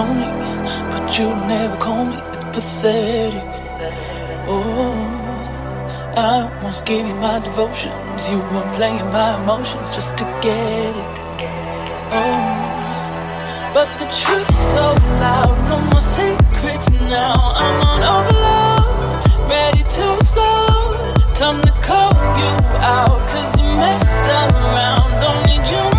lonely, but you don't ever call me. It's pathetic. Oh, I almost gave you my devotions. You were playing my emotions just to get it. Oh, but the truth's so loud. No more secrets now. I'm on overload, ready to explode. Time to call you out, cause you messed around. Don't need you.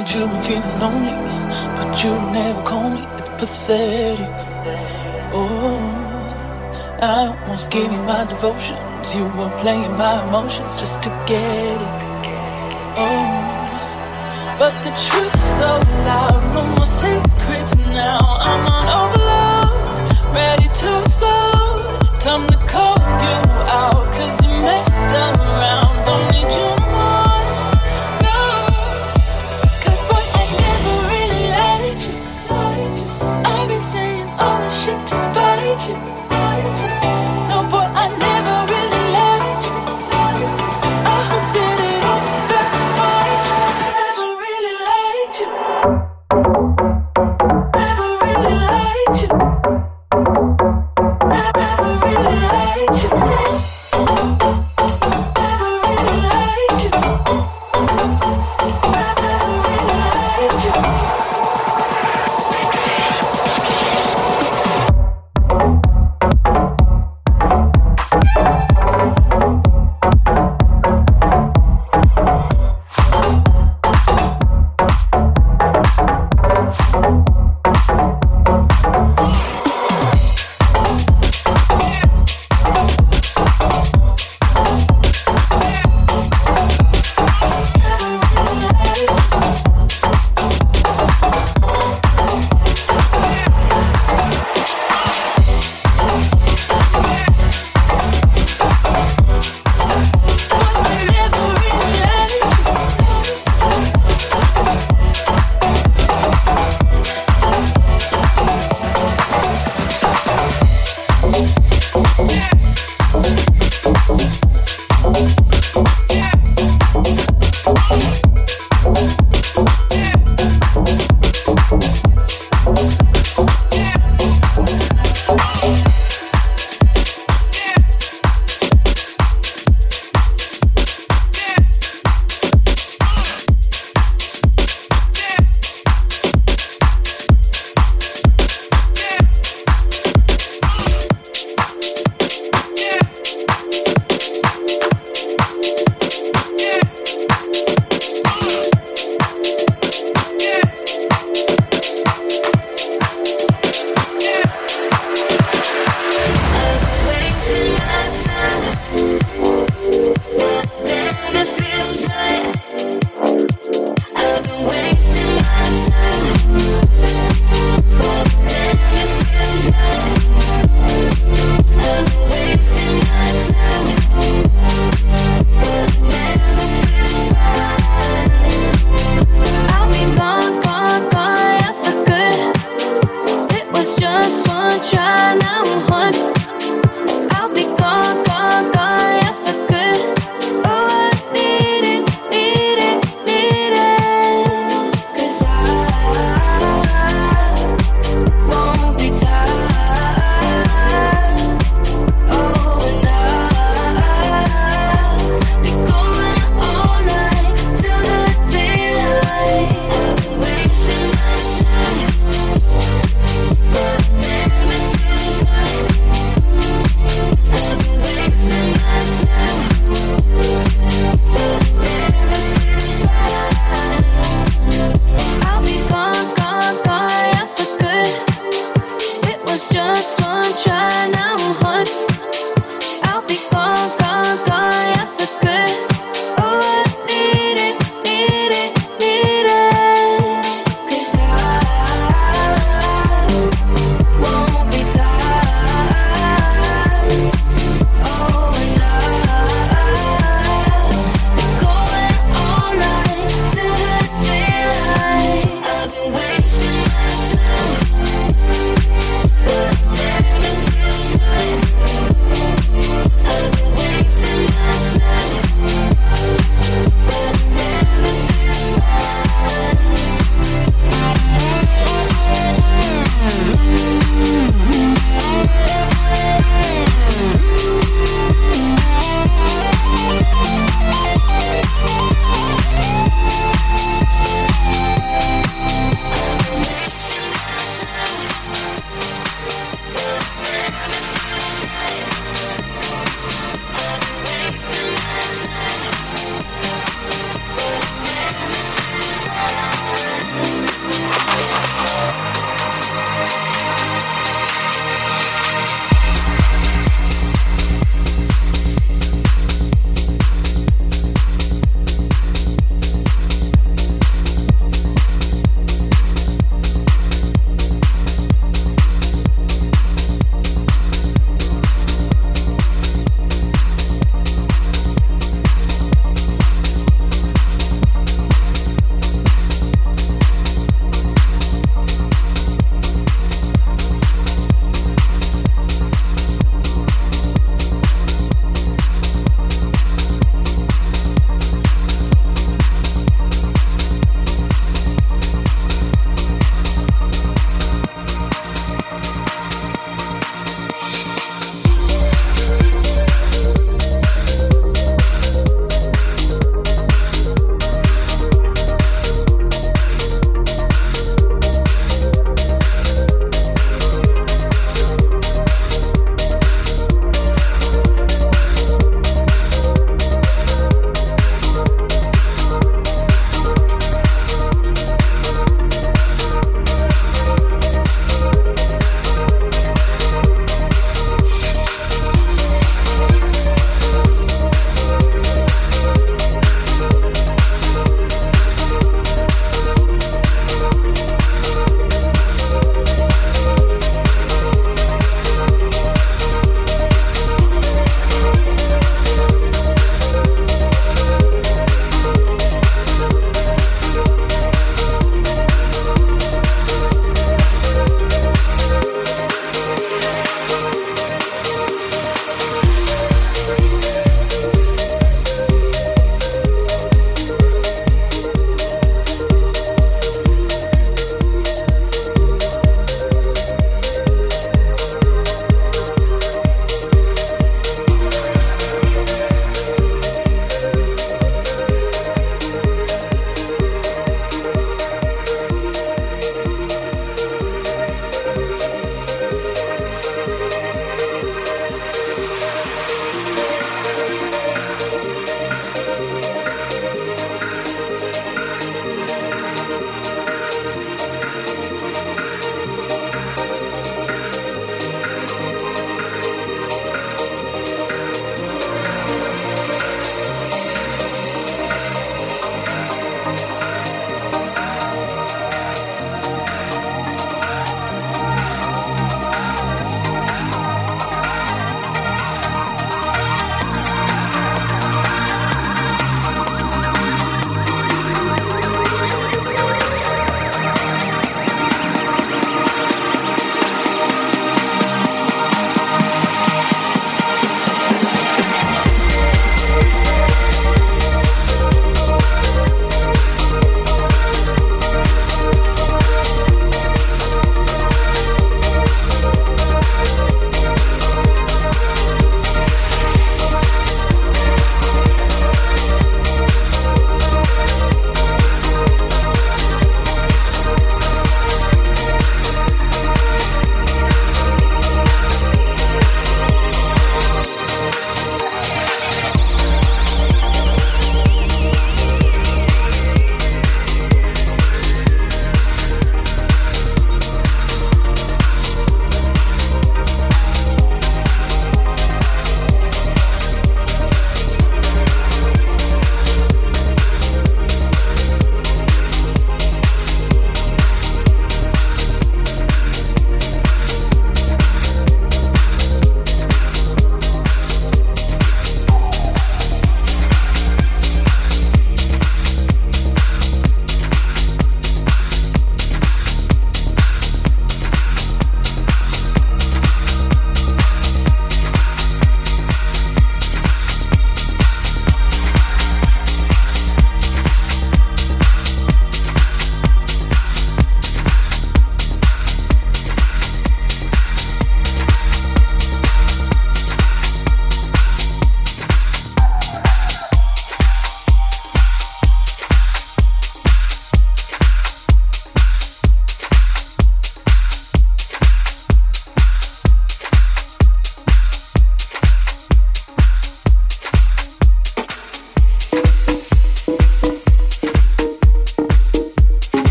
I'm feeling lonely, but you never call me. It's pathetic. Oh, I almost gave you my devotions. You were playing my emotions just to get it. Oh, but the truth is so loud. No more secrets now. I'm on overload, ready to explode. Time to call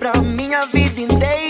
pra minha vida inteira.